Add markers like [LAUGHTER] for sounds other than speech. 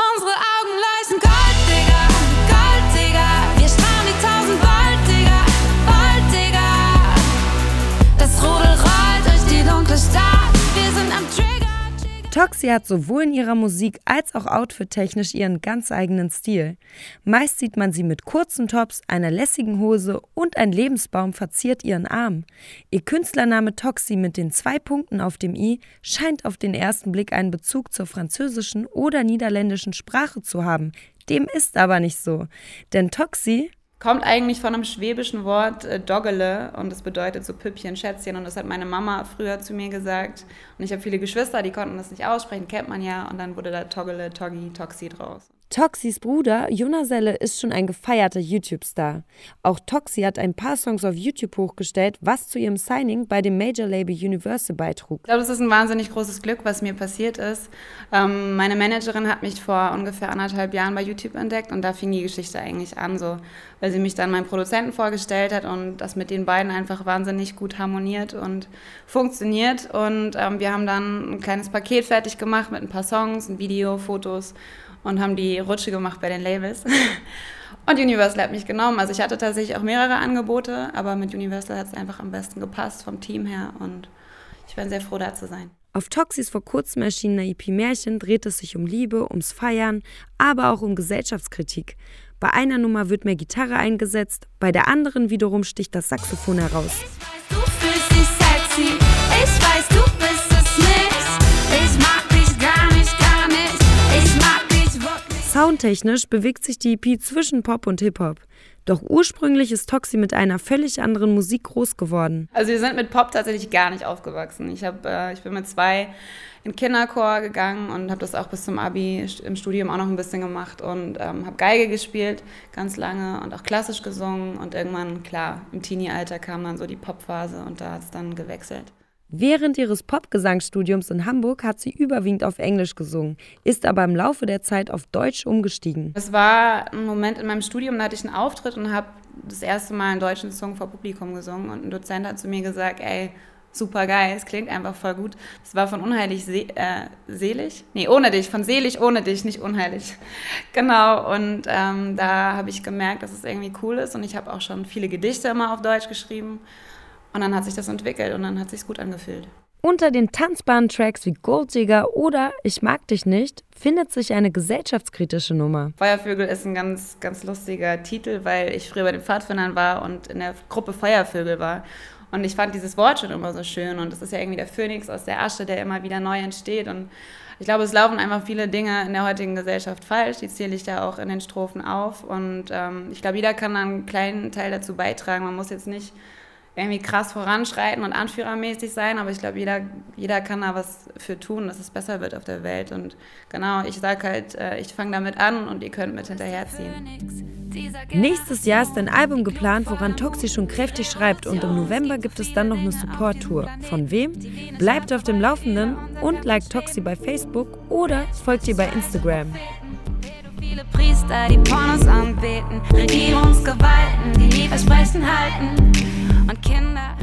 Ons Toxi hat sowohl in ihrer Musik als auch outfit-technisch ihren ganz eigenen Stil. Meist sieht man sie mit kurzen Tops, einer lässigen Hose und ein Lebensbaum verziert ihren Arm. Ihr Künstlername Toxi mit den zwei Punkten auf dem i scheint auf den ersten Blick einen Bezug zur französischen oder niederländischen Sprache zu haben. Dem ist aber nicht so. Denn Toxi kommt eigentlich von einem schwäbischen Wort äh, Doggele und das bedeutet so Püppchen, Schätzchen und das hat meine Mama früher zu mir gesagt und ich habe viele Geschwister, die konnten das nicht aussprechen, kennt man ja und dann wurde da Toggele, Toggi, Toxi draus. Toxis Bruder Jonaselle ist schon ein gefeierter YouTube-Star. Auch Toxi hat ein paar Songs auf YouTube hochgestellt, was zu ihrem Signing bei dem Major-Label Universal beitrug. Ich glaube, das ist ein wahnsinnig großes Glück, was mir passiert ist. Ähm, meine Managerin hat mich vor ungefähr anderthalb Jahren bei YouTube entdeckt und da fing die Geschichte eigentlich an, so, weil sie mich dann meinem Produzenten vorgestellt hat und das mit den beiden einfach wahnsinnig gut harmoniert und funktioniert. Und ähm, wir haben dann ein kleines Paket fertig gemacht mit ein paar Songs, ein Video, Fotos und haben die Rutsche gemacht bei den Labels. [LAUGHS] Und Universal hat mich genommen. Also ich hatte tatsächlich auch mehrere Angebote, aber mit Universal hat es einfach am besten gepasst vom Team her und ich bin sehr froh, da zu sein. Auf Toxis vor kurzem erschienener EP Märchen dreht es sich um Liebe, ums Feiern, aber auch um Gesellschaftskritik. Bei einer Nummer wird mehr Gitarre eingesetzt, bei der anderen wiederum sticht das Saxophon heraus. Soundtechnisch bewegt sich die EP zwischen Pop und Hip-Hop. Doch ursprünglich ist Toxi mit einer völlig anderen Musik groß geworden. Also wir sind mit Pop tatsächlich gar nicht aufgewachsen. Ich, hab, äh, ich bin mit zwei in Kinderchor gegangen und habe das auch bis zum Abi im Studium auch noch ein bisschen gemacht und ähm, habe Geige gespielt ganz lange und auch klassisch gesungen und irgendwann, klar, im Teenie-Alter kam dann so die Popphase und da hat es dann gewechselt. Während ihres Popgesangsstudiums in Hamburg hat sie überwiegend auf Englisch gesungen, ist aber im Laufe der Zeit auf Deutsch umgestiegen. Es war ein Moment in meinem Studium, da hatte ich einen Auftritt und habe das erste Mal einen deutschen Song vor Publikum gesungen und ein Dozent hat zu mir gesagt, ey, super geil, es klingt einfach voll gut. Das war von unheilig se äh, selig? Nee, ohne dich, von selig ohne dich, nicht unheilig. [LAUGHS] Genau, und ähm, da habe ich gemerkt, dass es irgendwie cool ist und ich habe auch schon viele Gedichte immer auf Deutsch geschrieben und dann hat sich das entwickelt und dann hat sich gut angefühlt. Unter den tanzbaren Tracks wie Gold Digger oder Ich mag dich nicht findet sich eine gesellschaftskritische Nummer. Feuervögel ist ein ganz, ganz lustiger Titel, weil ich früher bei den Pfadfindern war und in der Gruppe Feuervögel war. Und ich fand dieses Wort schon immer so schön. Und das ist ja irgendwie der Phönix aus der Asche, der immer wieder neu entsteht. Und ich glaube, es laufen einfach viele Dinge in der heutigen Gesellschaft falsch. Die zähle ich da auch in den Strophen auf. Und ähm, ich glaube, jeder kann einen kleinen Teil dazu beitragen. Man muss jetzt nicht irgendwie krass voranschreiten und anführermäßig sein, aber ich glaube, jeder, jeder kann da was für tun, dass es besser wird auf der Welt. Und genau, ich sage halt, äh, ich fange damit an und ihr könnt mit hinterherziehen. Nächstes Jahr ist ein Album geplant, woran Toxi schon kräftig schreibt und im November gibt es dann noch eine Support-Tour. Von wem? Bleibt auf dem Laufenden und liked Toxi bei Facebook oder folgt ihr bei Instagram. Viele Priester, die Pornos anbeten, Regierungsgewalten, die nie Versprechen halten und Kinder,